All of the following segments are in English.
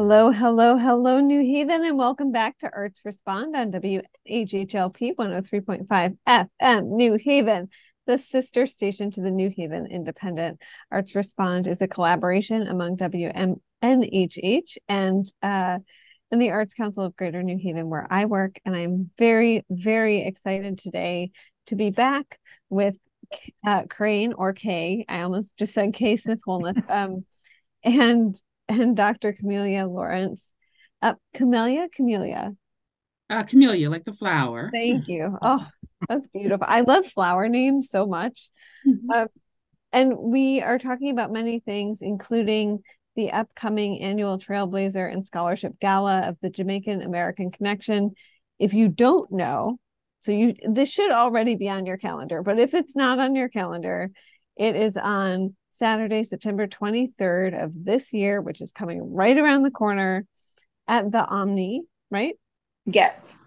Hello, hello, hello, New Haven, and welcome back to Arts Respond on WHHLP 103.5 FM, New Haven, the sister station to the New Haven Independent. Arts Respond is a collaboration among WMNHH and uh, and the Arts Council of Greater New Haven, where I work. And I'm very, very excited today to be back with uh, Corinne or Kay. I almost just said Kay Smith Holness. Um, and and Dr. Camelia Lawrence. Uh, Camelia, Camelia. Uh, Camelia, like the flower. Thank you. Oh, that's beautiful. I love flower names so much. Mm-hmm. Uh, and we are talking about many things, including the upcoming annual Trailblazer and Scholarship Gala of the Jamaican American Connection. If you don't know, so you this should already be on your calendar, but if it's not on your calendar, it is on Saturday, September 23rd of this year, which is coming right around the corner at the Omni, right? Yes.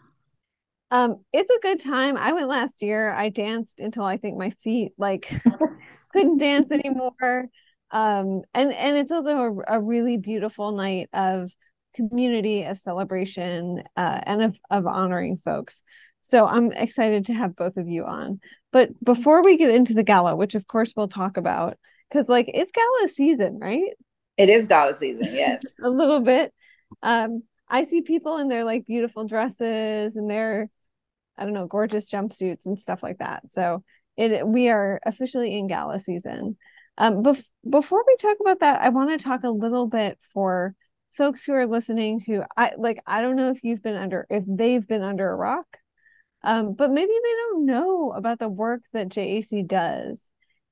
Um, it's a good time. I went last year. I danced until I think my feet like couldn't dance anymore. Um, and and it's also a, a really beautiful night of community, of celebration, uh, and of of honoring folks. So I'm excited to have both of you on. But before we get into the gala, which of course we'll talk about, because like it's gala season, right? It is gala season, yes. a little bit. Um, I see people in their like beautiful dresses and their, I don't know, gorgeous jumpsuits and stuff like that. So it we are officially in gala season. Um, bef- before we talk about that, I want to talk a little bit for folks who are listening who I like I don't know if you've been under if they've been under a rock. Um, but maybe they don't know about the work that JAC does.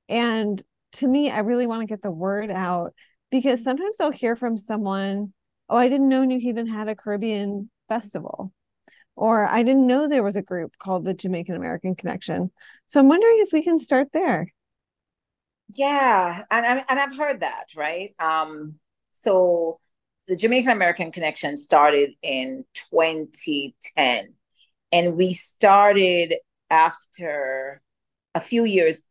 And to me, I really want to get the word out because sometimes I'll hear from someone, oh, I didn't know New Haven had a Caribbean festival. Or I didn't know there was a group called the Jamaican American Connection. So I'm wondering if we can start there. Yeah, and and I've heard that, right? Um, so the Jamaican American Connection started in 2010, and we started after a few years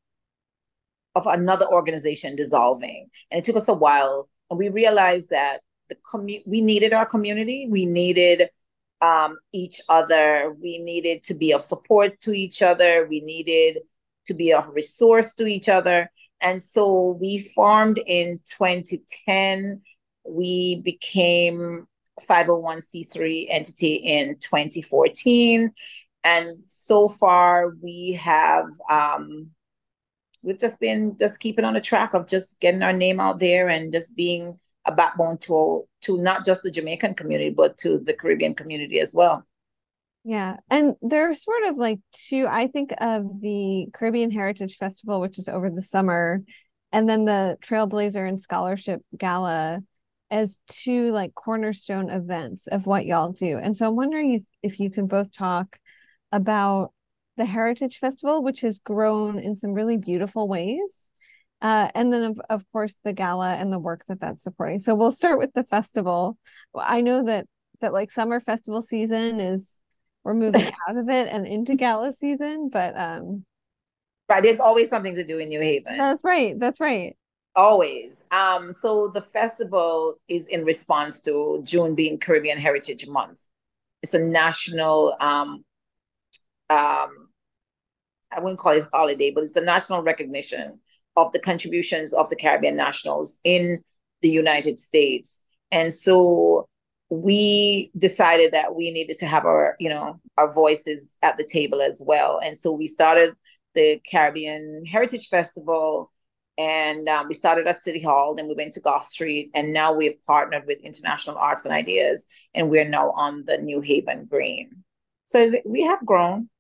of another organization dissolving. And it took us a while. And we realized that the commu- we needed our community. We needed um, each other. We needed to be of support to each other. We needed to be of resource to each other. And so we formed in 2010. We became 501c3 entity in 2014. And so far, we have um, we've just been just keeping on the track of just getting our name out there and just being a backbone to to not just the Jamaican community but to the Caribbean community as well. Yeah, and there's sort of like two. I think of the Caribbean Heritage Festival, which is over the summer, and then the Trailblazer and Scholarship Gala as two like cornerstone events of what y'all do. And so I'm wondering if if you can both talk about the Heritage Festival, which has grown in some really beautiful ways. Uh, and then, of, of course, the gala and the work that that's supporting. So we'll start with the festival. I know that that like summer festival season is we're moving out of it and into gala season, but um, right, there's always something to do in New Haven. That's right. That's right. Always. Um, so the festival is in response to June being Caribbean Heritage Month. It's a national um, um, I wouldn't call it holiday, but it's a national recognition of the contributions of the Caribbean nationals in the United States. And so we decided that we needed to have our, you know, our voices at the table as well. And so we started the Caribbean Heritage Festival and um, we started at City Hall, then we went to Goffe Street, and now we've partnered with International Arts and Ideas, and we're now on the New Haven Green. So we have grown,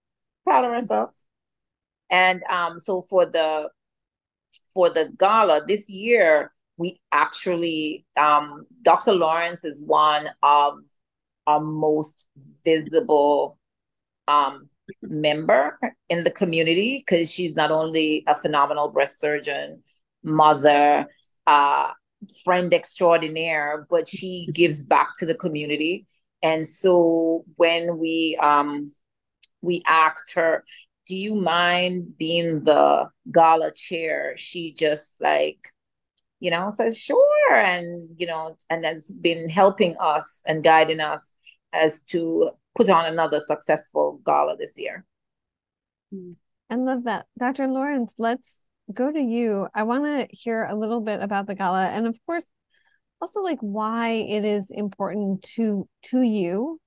proud of ourselves. And um, so for the for the gala this year, we actually um, Dr. Lawrence is one of our most visible um, member in the community because she's not only a phenomenal breast surgeon, mother, uh, friend extraordinaire, but she gives back to the community. And so when we um, we asked her do you mind being the gala chair? She just like you know, says, sure. And, you know, and has been helping us and guiding us as to put on another successful gala this year. Hmm. I love that. Dr. Lawrence, let's go to you. I want to hear a little bit about the gala and of course also like why it is important to to you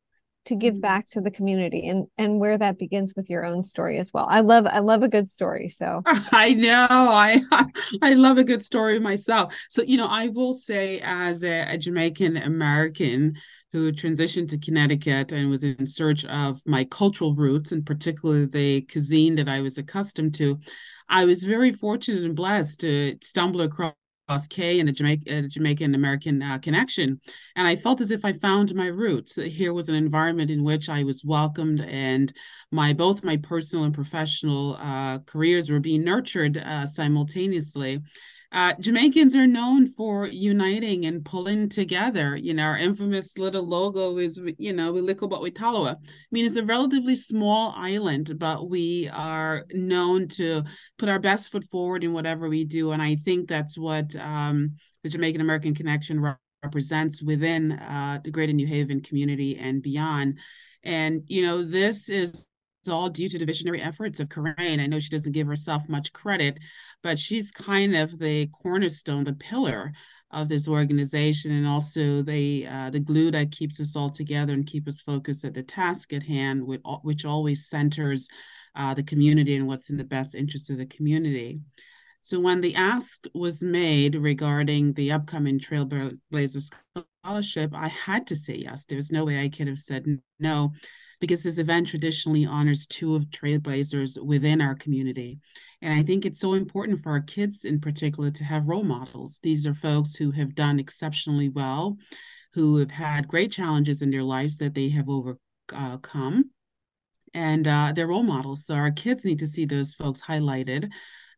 to give mm-hmm. back to the community and and where that begins with your own story as well. I love I love a good story. So I know I I love a good story myself. So you know I will say as a, a Jamaican American who transitioned to Connecticut and was in search of my cultural roots and particularly the cuisine that I was accustomed to, I was very fortunate and blessed to stumble across And the Jamaican, uh, Jamaican American uh, connection. And I felt as if I found my roots. Here was an environment in which I was welcomed, and my both my personal and professional uh, careers were being nurtured uh, simultaneously. Uh, Jamaicans are known for uniting and pulling together. You know, our infamous little logo is, you know, we likkle but tallawah. I mean, it's a relatively small island, but we are known to put our best foot forward in whatever we do. And I think that's what um, the Jamaican American Connection represents within uh, the Greater New Haven community and beyond. And, you know, this is all due to the visionary efforts of Corinne. I know she doesn't give herself much credit, but she's kind of the cornerstone, the pillar of this organization, and also the uh, the glue that keeps us all together and keep us focused at the task at hand, which, which always centers uh, the community and what's in the best interest of the community. So when the ask was made regarding the upcoming Trailblazer Scholarship, I had to say yes. There was no way I could have said no because this event traditionally honors two of trailblazers within our community. And I think it's so important for our kids in particular to have role models. These are folks who have done exceptionally well, who have had great challenges in their lives that they have overcome. And uh, they're role models. So our kids need to see those folks highlighted.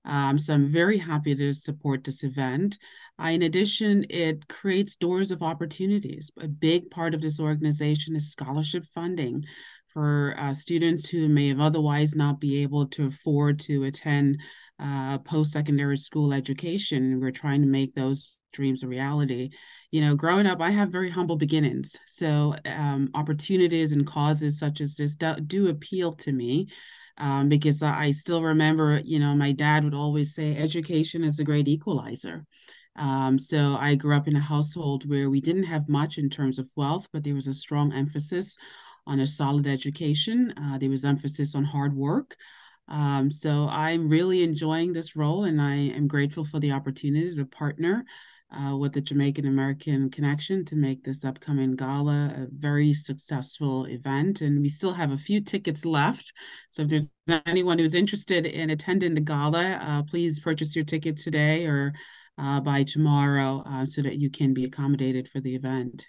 Um, so I'm very happy to support this event. Uh, in addition, it creates doors of opportunities. A big part of this organization is scholarship funding for uh, students who may have otherwise not be able to afford to attend uh, post-secondary school education. We're trying to make those dreams a reality. You know, growing up, I have very humble beginnings. So um, opportunities and causes such as this do, do appeal to me um, because I still remember, you know, my dad would always say education is a great equalizer. Um, so I grew up in a household where we didn't have much in terms of wealth, but there was a strong emphasis on a solid education. Uh, there was emphasis on hard work. Um, so I'm really enjoying this role, and I am grateful for the opportunity to partner uh, with the Jamaican American Connection to make this upcoming gala a very successful event. And we still have a few tickets left. So if there's anyone who's interested in attending the gala, uh, please purchase your ticket today or uh, by tomorrow uh, so that you can be accommodated for the event.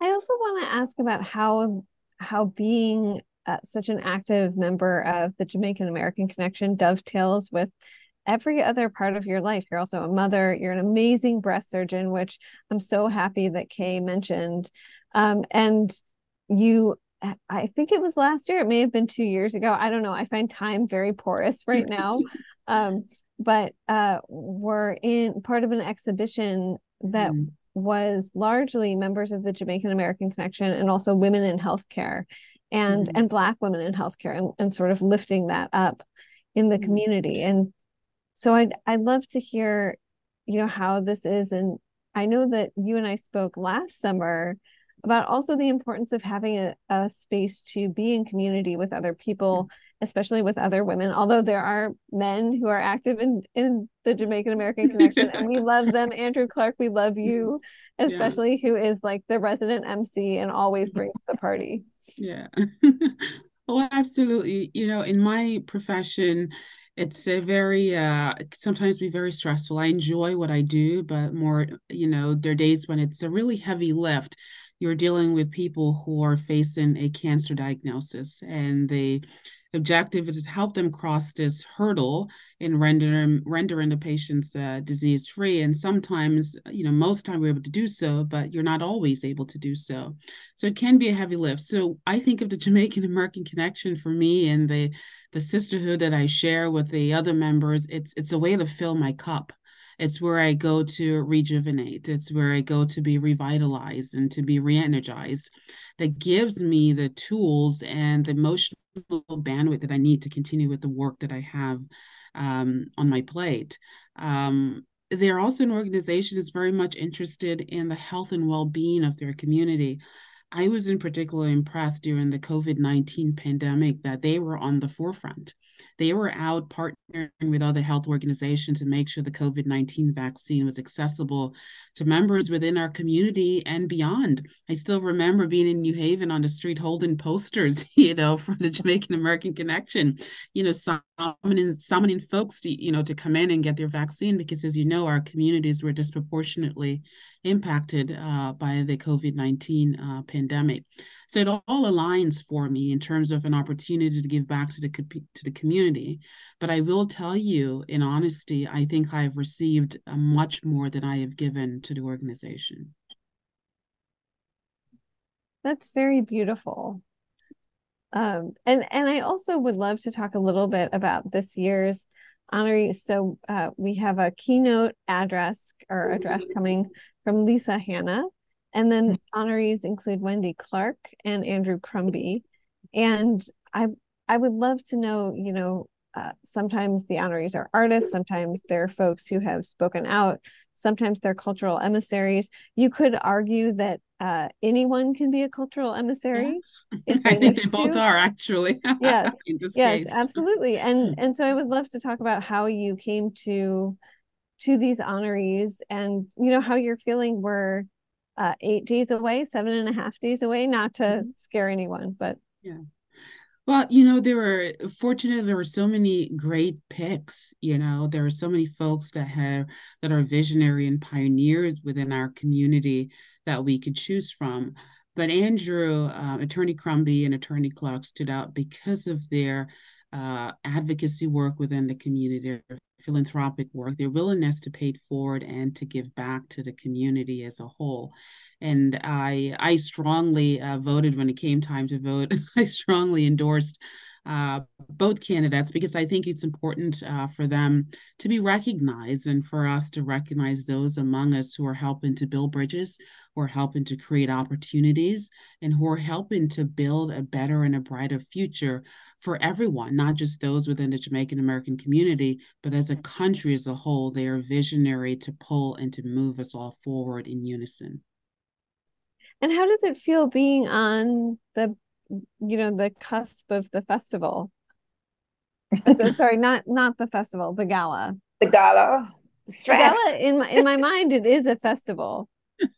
I also want to ask about how how being uh, such an active member of the Jamaican American Connection dovetails with every other part of your life. You're also a mother. You're an amazing breast surgeon, which I'm so happy that Kay mentioned. Um, and you, I think it was last year. It may have been two years ago. I don't know. I find time very porous right now. um, but uh, we're in part of an exhibition that mm. was largely members of the Jamaican American Connection and also women in healthcare and mm. and Black women in healthcare and, and sort of lifting that up in the mm. community. And so I'd I'd love to hear, you know, how this is. And I know that you and I spoke last summer about also the importance of having a, a space to be in community with other people especially with other women although there are men who are active in in the jamaican american connection and we love them. Andrew clark we love you especially yeah. who is like the resident mc and always brings the party. Yeah. Oh absolutely. You know in my profession it's a very uh sometimes be very stressful. I enjoy what i do but more you know there are days when it's a really heavy lift. You're dealing with people who are facing a cancer diagnosis and the objective is to help them cross this hurdle in rendering rendering the patients uh, disease free and sometimes you know most time we're able to do so but you're not always able to do so so it can be a heavy lift so i think of the jamaican american connection for me and the the sisterhood that i share with the other members it's it's a way to fill my cup It's where I go to rejuvenate. It's where I go to be revitalized and to be re-energized. That gives me the tools and the emotional bandwidth that I need to continue with the work that I have um, on my plate. Um, they're also an organization that's very much interested in the health and well-being of their community. I was in particular impressed during the COVID 19 pandemic that they were on the forefront. They were out partnering with other health organizations to make sure the COVID 19 vaccine was accessible to members within our community and beyond. I still remember being in New Haven on the street holding posters, you know, for the Jamaican American Connection, you know, summoning, summoning folks to, you know, to come in and get their vaccine because, as you know, our communities were disproportionately impacted uh, by the COVID 19 uh, pandemic. So it all aligns for me in terms of an opportunity to give back to the, to the community. But I will tell you, in honesty, I think I have received uh, much more than I have given to the organization. That's very beautiful. Um, and and I also would love to talk a little bit about this year's honoree. So uh, we have a keynote address or address coming from Lisa Hanna. And then mm-hmm. honorees include Wendy Clark and Andrew Crumby. And I I would love to know, you know, uh, sometimes the honorees are artists, sometimes they're folks who have spoken out, sometimes they're cultural emissaries. You could argue that uh, anyone can be a cultural emissary. Yeah. I think they both to. are actually. Yeah, yes, absolutely. And and so I would love to talk about how you came to to these honorees and you know how you're feeling we're uh, eight days away seven and a half days away not to mm-hmm. scare anyone but yeah well you know there were fortunately there were so many great picks you know there are so many folks that have that are visionary and pioneers within our community that we could choose from. But andrew uh, attorney crumby and attorney clark stood out because of their uh, advocacy work within the community, their philanthropic work, their willingness to pay it forward and to give back to the community as a whole. And I, I strongly uh, voted when it came time to vote. I strongly endorsed uh, both candidates because I think it's important uh, for them to be recognized and for us to recognize those among us who are helping to build bridges, who are helping to create opportunities, and who are helping to build a better and a brighter future for everyone, not just those within the Jamaican American community, but as a country as a whole. They are visionary to pull and to move us all forward in unison. And how does it feel being on the you know the cusp of the festival so sorry not not the festival the gala the gala stress the gala, in my in my mind it is a festival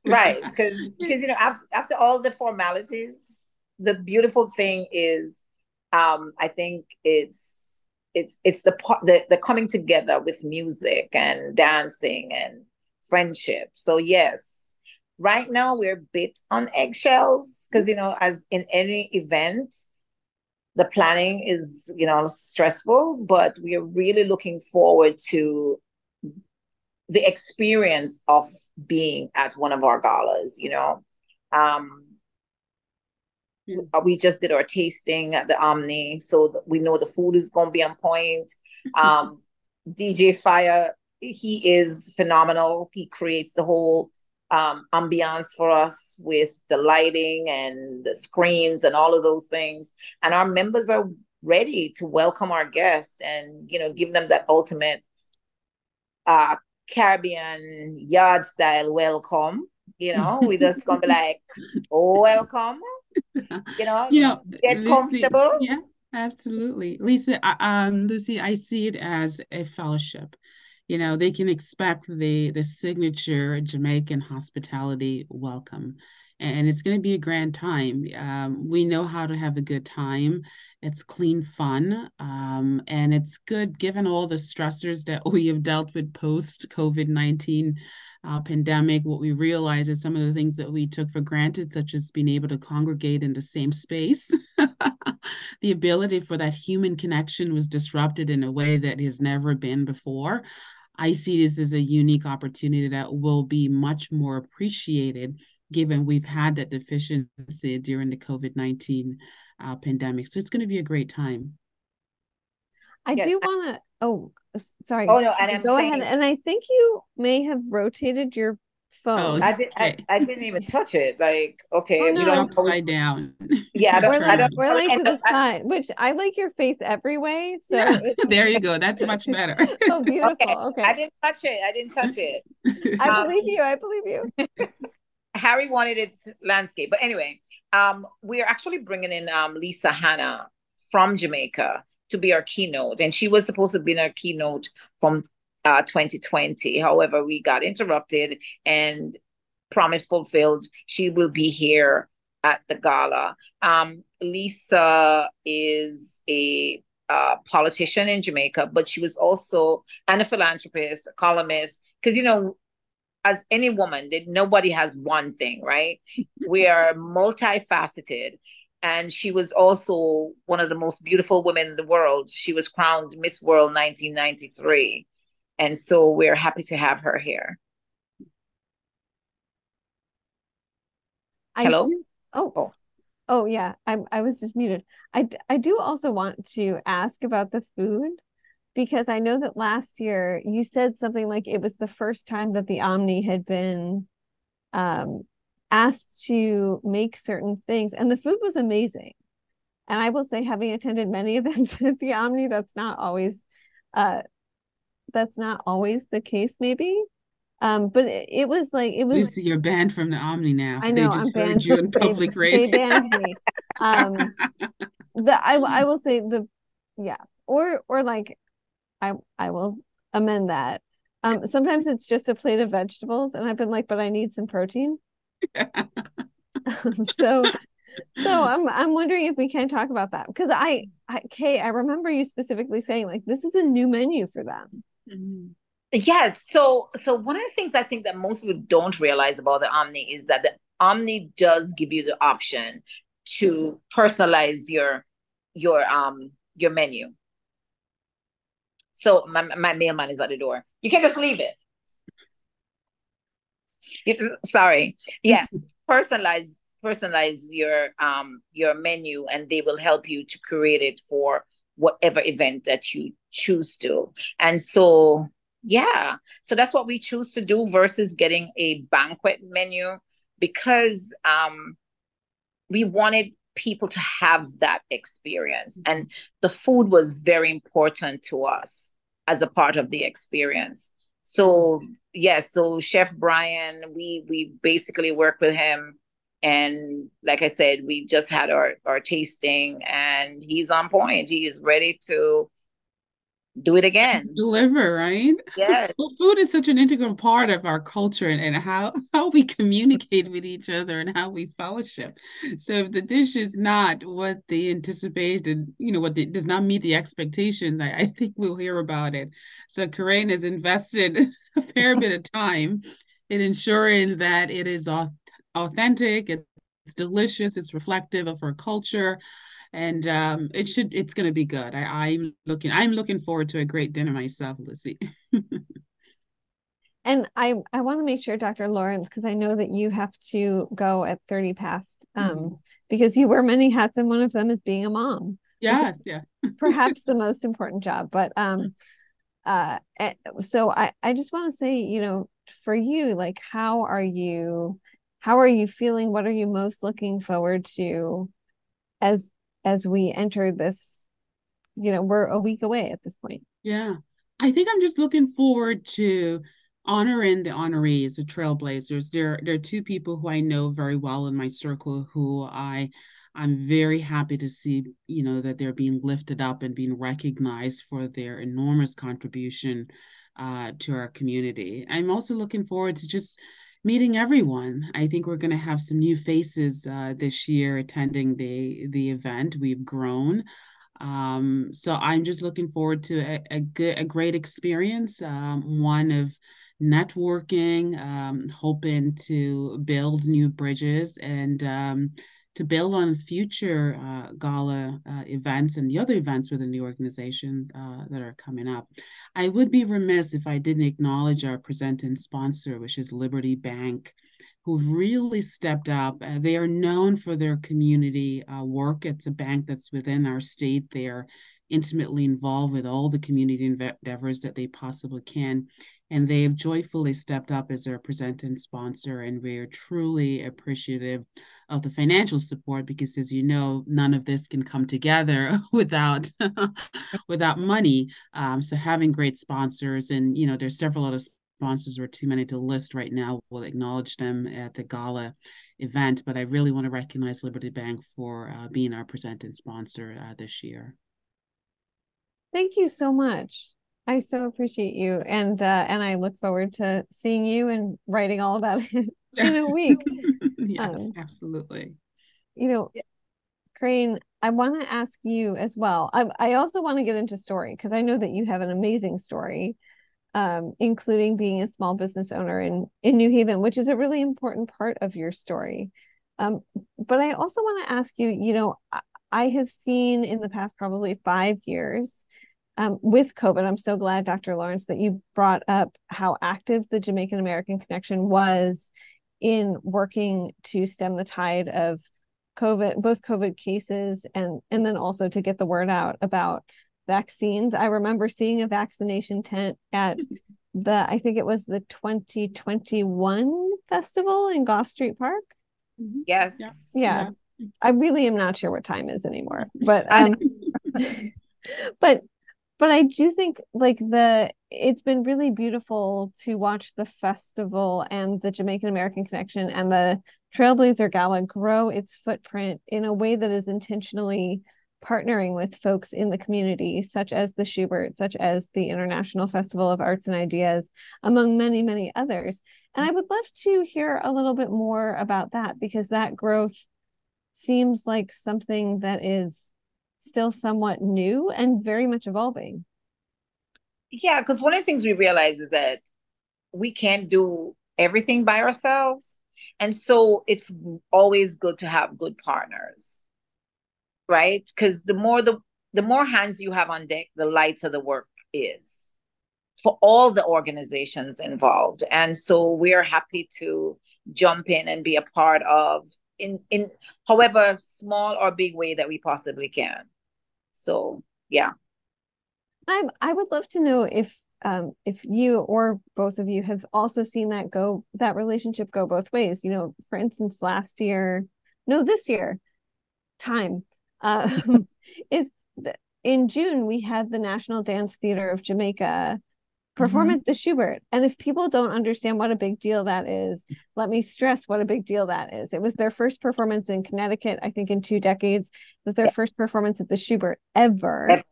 right because because you know after, after all the formalities the beautiful thing is um i think it's it's it's the the, the coming together with music and dancing and friendship. So yes right now we're bit on eggshells because you know as in any event the planning is you know stressful but we are really looking forward to the experience of being at one of our galas you know? Um yeah. we just did our tasting at the omni so we know the food is going to be on point um dj fire he is phenomenal he creates the whole um, ambiance for us with the lighting and the screens and all of those things. And our members are ready to welcome our guests and you know give them that ultimate uh, Caribbean yard style welcome. You know, we just gonna be like, oh, welcome. You know, you know, get Lucy, comfortable. Yeah, absolutely, Lisa. Um, Lucy, I see it as a fellowship you know they can expect the the signature jamaican hospitality welcome and it's going to be a grand time um, we know how to have a good time it's clean fun um, and it's good given all the stressors that we have dealt with post covid-19 uh, pandemic what we realize is some of the things that we took for granted such as being able to congregate in the same space the ability for that human connection was disrupted in a way that has never been before I see this as a unique opportunity that will be much more appreciated given we've had that deficiency during the COVID 19 uh, pandemic. So it's going to be a great time. I yes. do want to, oh, sorry. Oh no, and I'm go saying, ahead. And I think you may have rotated your phone. I, did, I, I didn't even touch it. Like, okay, Oh, we don't. upside down. Yeah, I don't. we're I like, don't. we're like to the I- side, which I like your face every way. So Yeah, there you go. That's much better. so beautiful. Okay. I didn't touch it. I didn't touch it. I um, believe you. I believe you. Harry wanted it landscape. But anyway, um, we're actually bringing in um, Lisa Hanna from Jamaica to be our keynote. And she was supposed to be in our keynote from uh, 2020. However, we got interrupted and promise fulfilled. She will be here at the gala. Um, Lisa is a uh, politician in Jamaica, but she was also and a philanthropist, a columnist. Because you know, as any woman, nobody has one thing, right? we are multifaceted. And she was also one of the most beautiful women in the world. She was crowned Miss World 1993. And so we're happy to have her here. I Hello? do- oh, Oh. oh yeah. I I was just muted. I do also want to ask about the food because I know that last year you said something like it was the first time that the Omni had been um asked to make certain things and the food was amazing. And I will say having attended many events at the Omni that's not always uh that's not always the case maybe. Um but it, it was like it was Lucy, you're banned from the Omni now. I They know, just I'm banned. you in public they radio. banned me. Um, the I I will say the yeah, or or like I I will amend that. Um, sometimes it's just a plate of vegetables, and I've been like, but I need some protein. so so I'm I'm wondering if we can talk about that because I, I Kay, I remember you specifically saying like this is a new menu for them. Mhm. Yes. So so one of the things I think that most people don't realize about the Omni is that the Omni does give you the option to personalize your your um your menu. So my my mailman is at the door. You can't just leave it. Sorry. Yeah. Personalize personalize your um your menu and they will help you to create it for whatever event that you choose to. And so yeah. So that's what we choose to do versus getting a banquet menu because um, we wanted people to have that experience. And the food was very important to us as a part of the experience. So yes, so Chef Brian, we we basically work with him. And like I said, we just had our, our tasting and he's on point. He is ready to do it again. Deliver, right? Yes. Well, food is such an integral part of our culture and, and how, how we communicate with each other and how we fellowship. So if the dish is not what they anticipated, you know, what they, does not meet the expectations, I, I think we'll hear about it. So Corinne has invested a fair bit of time in ensuring that it is auth- authentic, it's delicious, it's reflective of our culture and um it should it's going to be good I, i'm looking i'm looking forward to a great dinner myself lucy And I I want to make sure, Dr. Lawrence, because I know that you have to go at 30 past, um, Mhm. because you wear many hats, and one of them is being a mom, yes yes perhaps the most important job. But um, uh, eh, so I I just want to say, you know, for you, like, how are you, how are you feeling? What are you most looking forward to, as as we enter this? You know, we're a week away at this point. yeah i think i'm just looking forward to honoring the honorees the trailblazers there there are two people who i know very well in my circle who i i'm very happy to see you know that they're being lifted up and being recognized for their enormous contribution uh, to our community i'm also looking forward to just meeting everyone. I think we're going to have some new faces uh, this year attending the the event. We've grown, um, so I'm just looking forward to a, a good, a great experience. Um, one of networking, um, hoping to build new bridges and um, to build on future uh, gala uh, events and the other events within the organization uh, that are coming up. I would be remiss if I didn't acknowledge our presenting sponsor, which is Liberty Bank, who've really stepped up. Uh, they are known for their community uh, work. It's a bank that's within our state. They're intimately involved with all the community endeavors that they possibly can. And they have joyfully stepped up as our presenter and sponsor. And we are truly appreciative of the financial support because, as you know, none of this can come together without without money. Um, so having great sponsors, and you know, there's several other sponsors or too many to list right now. We'll acknowledge them at the gala event, but I really want to recognize Liberty Bank for uh, being our presenting sponsor uh, this year. Thank you so much. I so appreciate you, and uh, and I look forward to seeing you and writing all about it in a week. yes, um, absolutely. You know, Corinne, I want to ask you as well. I I also want to get into story because I know that you have an amazing story um, including being a small business owner in in New Haven, which is a really important part of your story. Um, but I also want to ask you, you know, I, I have seen in the past probably five years um, with COVID. I'm so glad, Dr. Lawrence, that you brought up how active the Jamaican American Connection was in working to stem the tide of COVID, both COVID cases and and then also to get the word out about vaccines. I remember seeing a vaccination tent at the, I think it was the 2021 festival in Goffe Street Park. Mm-hmm. Yes. Yeah. yeah. I really am not sure what time is anymore, but um but but I do think like the it's been really beautiful to watch the festival and the Jamaican American Connection and the Trailblazer Gala grow its footprint in a way that is intentionally partnering with folks in the community, such as the Shubert, such as the International Festival of Arts and Ideas, among many, many others. And I would love to hear a little bit more about that because that growth seems like something that is still somewhat new and very much evolving. Yeah, because one of the things we realize is that we can't do everything by ourselves. And so it's always good to have good partners right? Because the more the the more hands you have on deck, the lighter the work is for all the organizations involved. And so we are happy to jump in and be a part of in in however small or big way that we possibly can. So yeah. I'm I would love to know if um, if you or both of you have also seen that go that relationship go both ways. You know, for instance, last year, no, this year, time um, is in June we had the National Dance Theater of Jamaica perform mm-hmm. at the Shubert. And if people don't understand what a big deal that is, let me stress what a big deal that is. It was their first performance in Connecticut, I think in two decades. It was their first performance at the Shubert ever.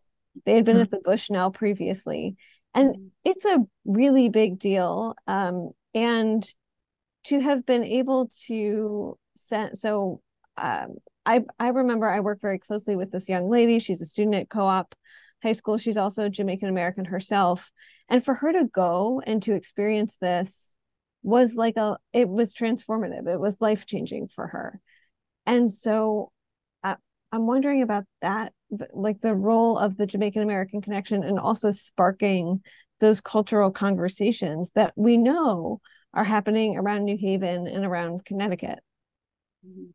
They had been mm-hmm. at the Bushnell previously. And it's a really big deal. Um, and to have been able to send so um, I I remember I worked very closely with this young lady. She's a student at co-op high school. She's also Jamaican American herself. And for her to go and to experience this was like a it was transformative. It was life-changing for her. And so I, I'm wondering about that like the role of the Jamaican American connection and also sparking those cultural conversations that we know are happening around New Haven and around Connecticut. Mm-hmm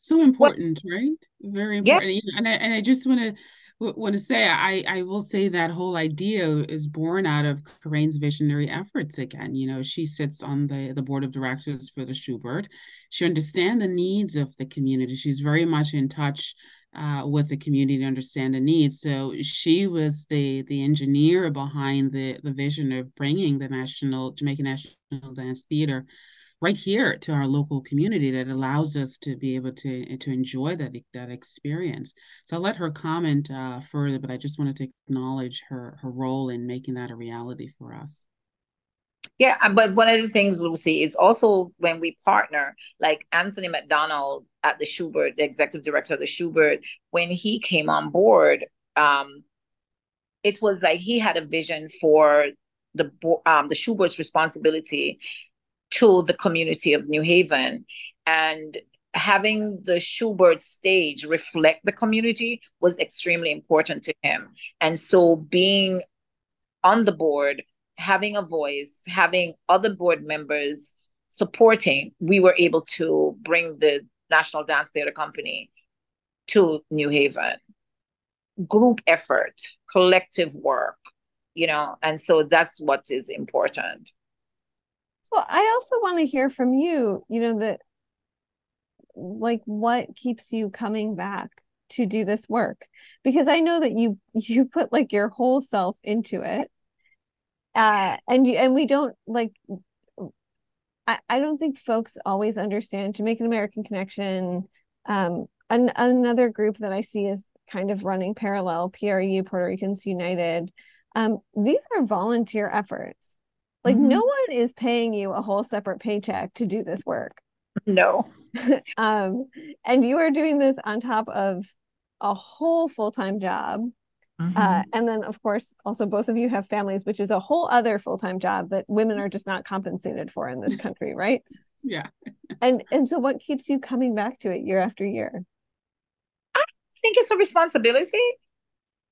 so important what? right very important yeah. and I, and I just want to want to say I I will say that whole idea is born out of Corinne's visionary efforts again. You know, she sits on the the board of directors for the Shubert. She understands the needs of the community. She's very much in touch uh, with the community to understand the needs. So she was the the engineer behind the the vision of bringing the national Jamaican National Dance Theater right here to our local community that allows us to be able to to enjoy that that experience. So I'll let her comment uh, further, but I just wanted to acknowledge her her role in making that a reality for us. Yeah, but one of the things, Lucy, is also when we partner, like Anthony McDonald at the Shubert, the executive director of the Shubert, when he came on board, um, it was like he had a vision for the um, the Shubert's responsibility to the community of New Haven. And having the Shubert stage reflect the community was extremely important to him. And so being on the board, having a voice, having other board members supporting, we were able to bring the National Dance Theater Company to New Haven. group effort, collective work, you know, and so that's what is important. So I also want to hear from you, you know, that like what keeps you coming back to do this work? Because I know that you you put like your whole self into it. Uh and you and we don't like I, I don't think folks always understand Jamaican American Connection. Um an, another group that I see is kind of running parallel, PRU, Puerto Ricans United. Um, these are volunteer efforts. Like mm-hmm. no one is paying you a whole separate paycheck to do this work. No. um, and you are doing this on top of a whole full-time job. Mm-hmm. Uh, and then of course also both of you have families, which is a whole other full-time job that women are just not compensated for in this country, right? yeah. and and so what keeps you coming back to it year after year? I think it's a responsibility.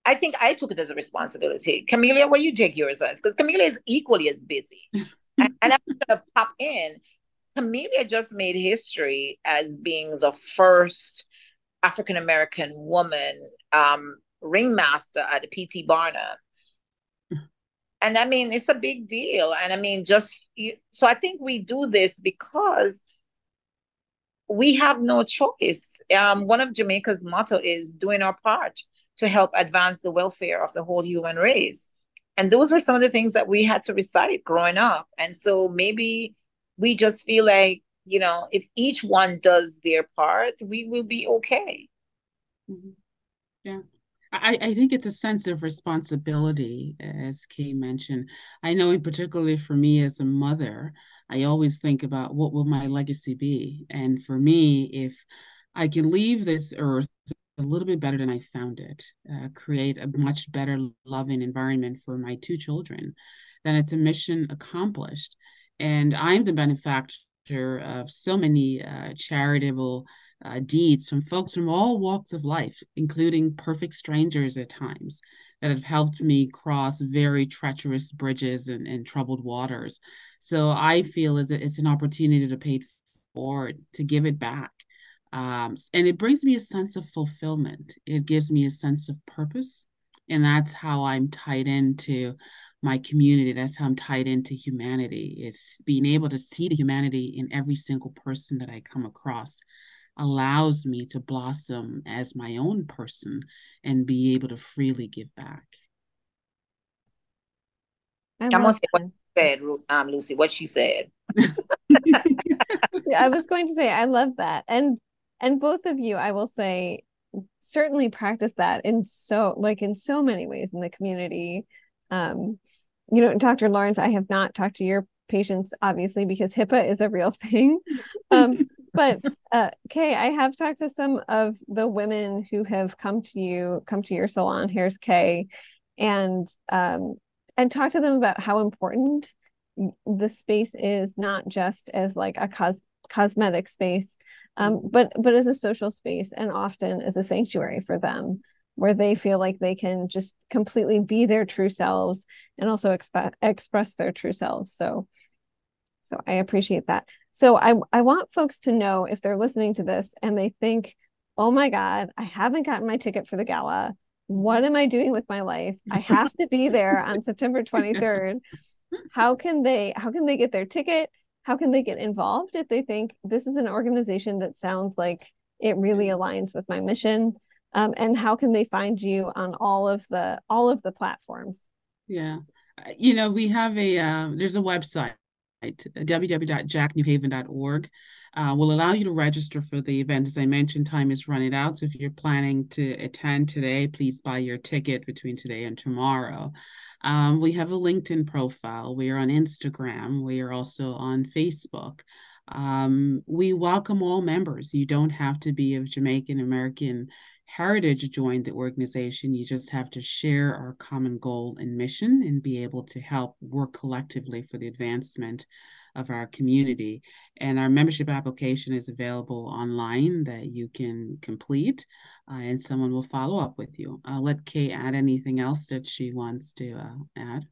I think I took it as a responsibility. Camelia, what you take yours as? Because Camelia is equally as busy. and, and I'm gonna pop in. Camelia just made history as being the first African American woman um, ringmaster at PT Barnum. And I mean, it's a big deal. And I mean, just so I think we do this because we have no choice. Um, one of Jamaica's motto is doing our part to help advance the welfare of the whole human race. And those were some of the things that we had to recite growing up. And so maybe we just feel like, you know, if each one does their part, we will be okay. Mm-hmm. Yeah. I, I think it's a sense of responsibility, as Kay mentioned. I know, in particularly for me as a mother, I always think about what will my legacy be. And for me, if I can leave this earth a little bit better than I found it, uh, create a much better, loving environment for my two children, then it's a mission accomplished. And I'm the benefactor of so many uh, charitable uh, deeds from folks from all walks of life, including perfect strangers at times, that have helped me cross very treacherous bridges and, and troubled waters. So I feel that it's an opportunity to pay forward, to give it back um, and it brings me a sense of fulfillment. It gives me a sense of purpose. And that's how I'm tied into my community. That's how I'm tied into humanity. Is being able to see the humanity in every single person that I come across allows me to blossom as my own person and be able to freely give back. I Come on, say what said, um, Lucy, what she said. I was going to say, I love that. And and both of you i will say certainly practice that in so like in so many ways in the community. Um you know dr lawrence i have not talked to your patients obviously because hipaa is a real thing. Um but uh kay i have talked to some of the women who have come to you come to your salon. Here's kay. And um and talk to them about how important the space is not just as like a cos- cosmetic space um, but but as a social space and often as a sanctuary for them where they feel like they can just completely be their true selves and also exp- express their true selves. So so i appreciate that. So i i want folks to know if they're listening to this and they think oh my god i haven't gotten my ticket for the gala. What am i doing with my life? I have to be there on september 23rd how can they how can they get their ticket how can they get involved if they think this is an organization that sounds like it really mm-hmm. aligns with my mission um, and how can they find you on all of the all of the platforms yeah you know we have a uh, there's a website www.jacnewhaven.org uh, will allow you to register for the event. As I mentioned, time is running out. So if you're planning to attend today, please buy your ticket between today and tomorrow. Um, we have a LinkedIn profile. We are on Instagram. We are also on Facebook. Um, we welcome all members. You don't have to be of Jamaican American heritage to join the organization. You just have to share our common goal and mission and be able to help work collectively for the advancement of our community. And our membership application is available online that you can complete, uh, and someone will follow up with you. I'll let Kay add anything else that she wants to uh, add.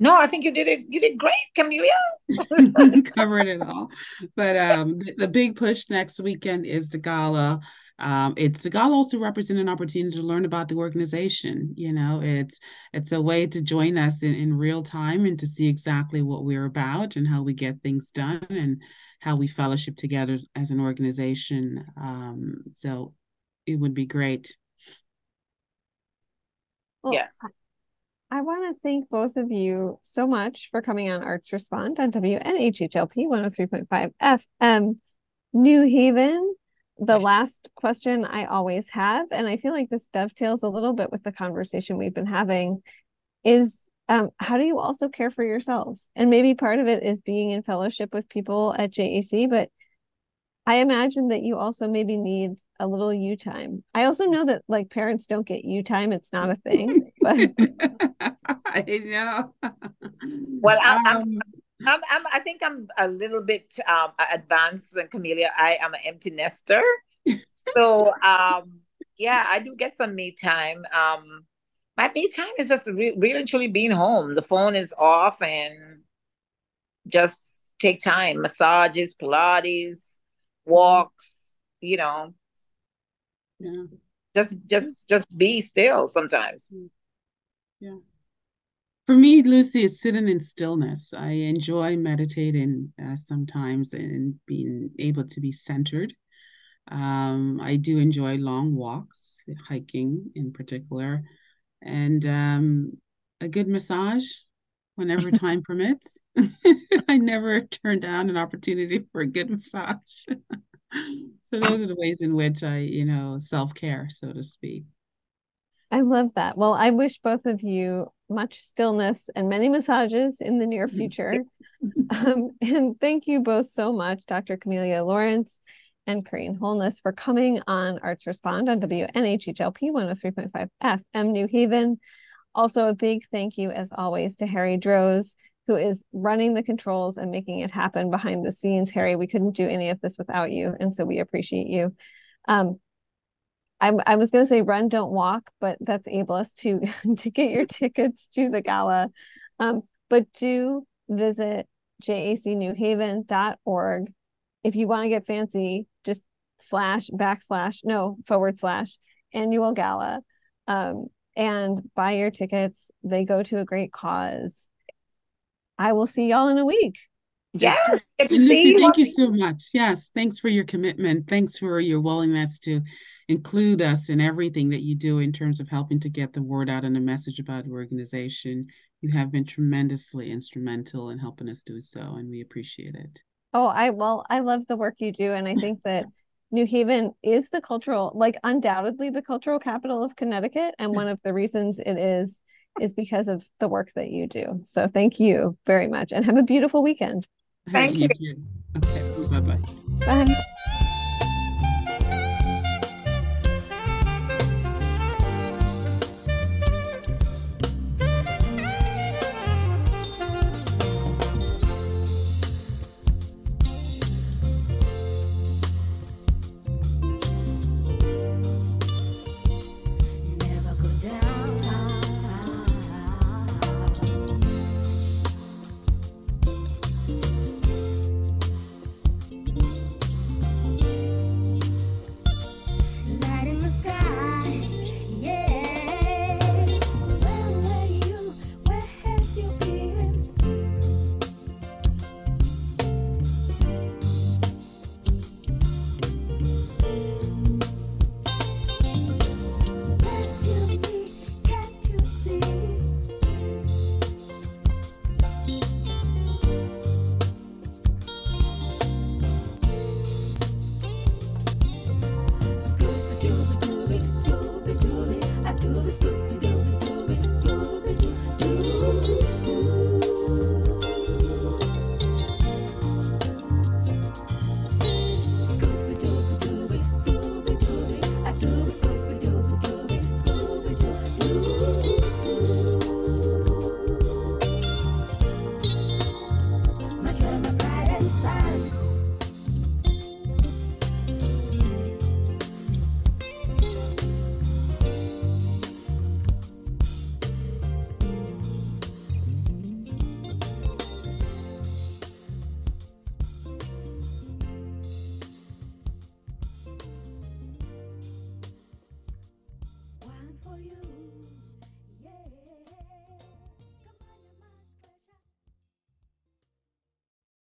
No, I think you did it. You did great, Camelia. Covered it all. But um, the big push next weekend is the gala. Um, it's a gala also represent an opportunity to learn about the organization. You know, it's it's a way to join us in, in real time and to see exactly what we're about and how we get things done and how we fellowship together as an organization. Um, so it would be great. Well, yes. I want to thank both of you so much for coming on Arts Respond on WNHHLP 103.5 FM New Haven the last question I always have, and I feel like this dovetails a little bit with the conversation we've been having, is um, how do you also care for yourselves? And maybe part of it is being in fellowship with people at JAC, but I imagine that you also maybe need a little you time. I also know that like parents don't get you time; it's not a thing. But I know. Well, I, um, I'm, I'm, i think I'm a little bit um, advanced than Camelia. I am an empty nester. so, um, yeah, I do get some me time. Um, my me time is just re- really truly being home. The phone is off and just take time. Massages, Pilates, walks, you know. Yeah. Just just just be still sometimes. Yeah for me, Lucy, is sitting in stillness. I enjoy meditating uh, sometimes and being able to be centered. Um, I do enjoy long walks, hiking in particular, and um, a good massage whenever time permits. I never turn down an opportunity for a good massage. so those are the ways in which I, you know, self care, so to speak. I love that. Well, I wish both of you much stillness and many massages in the near mm-hmm. future. um, and thank you both so much, Dr. Camelia Lawrence and Corinne Holness, for coming on Arts Respond on WNHHLP 103.5 FM New Haven. Also, a big thank you, as always, to Harry Droz, who is running the controls and making it happen behind the scenes. Harry, we couldn't do any of this without you, and so we appreciate you. Um, I, I was going to say run, don't walk, but that's ableist to to get your tickets to the gala. Um, but do visit jacnewhaven.org. If you want to get fancy, just slash backslash no forward slash annual gala um, and buy your tickets. They go to a great cause. I will see y'all in a week. Yes. Lucy, thank you so much. Yes. Thanks for your commitment. Thanks for your willingness to include us in everything that you do in terms of helping to get the word out and a message about your organization. You have been tremendously instrumental in helping us do so, and we appreciate it. Oh, I well, I love the work you do, and I think that New Haven is the cultural, like undoubtedly the cultural capital of Connecticut, and one of the reasons it is is because of the work that you do. So thank you very much, and have a beautiful weekend. Thank, thank you. you. Okay, bye-bye. Bye.